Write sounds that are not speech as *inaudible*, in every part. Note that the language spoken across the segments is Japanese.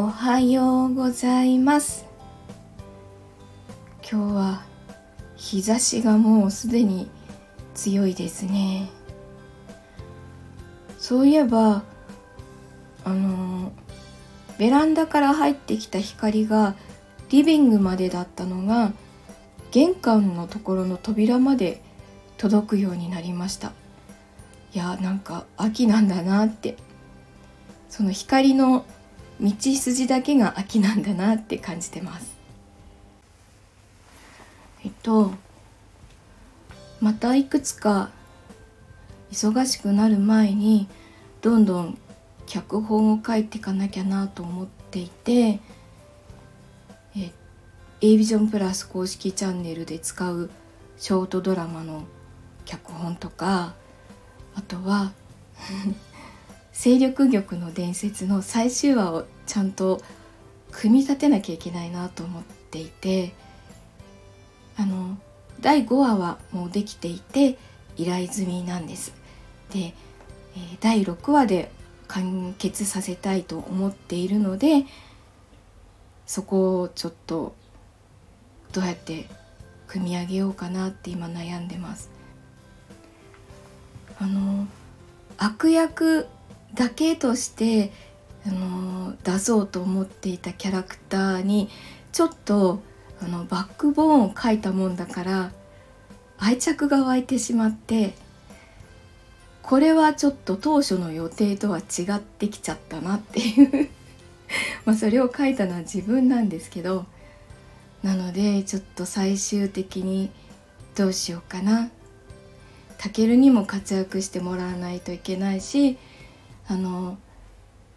おはようございます。今日は日差しがもうすでに強いですね。そういえばあのベランダから入ってきた光がリビングまでだったのが玄関のところの扉まで届くようになりました。いやなんか秋なんだなって。その光の道筋だけが秋なんだなって感じてます。えっとまたいくつか忙しくなる前にどんどん脚本を書いていかなきゃなと思っていてえ A ビジョンプラス公式チャンネルで使うショートドラマの脚本とかあとは *laughs* 勢力玉の伝説の最終話をちゃんと組み立てなきゃいけないなと思っていてあの第5話はもうできていて依頼済みなんです。で、えー、第6話で完結させたいと思っているのでそこをちょっとどうやって組み上げようかなって今悩んでます。あの悪役だけとしてあの出そうと思っていたキャラクターにちょっとあのバックボーンを描いたもんだから愛着が湧いてしまってこれはちょっと当初の予定とは違ってきちゃったなっていう。*laughs* まそれを書いたのは自分なんですけどなのでちょっと最終的にどうしようかな。たけるにも活躍してもらわないといけないしあの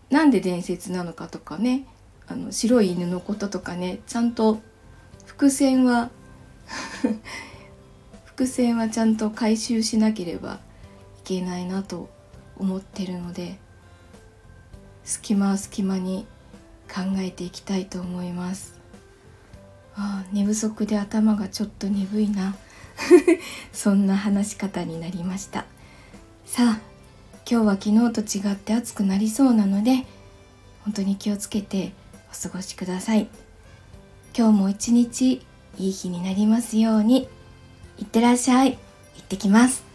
なんで伝説なのかとかねあの白い犬のこととかねちゃんと伏線は *laughs* 伏線はちゃんと回収しなければいけないなと思ってるので隙間隙間に考えていきたいと思います。ああ寝不足で頭がちょっと鈍いな。*laughs* そんな話し方になりました。さあ今日は昨日と違って暑くなりそうなので本当に気をつけてお過ごしください。今日も一日いい日になりますように。いってらっしゃい。行ってきます。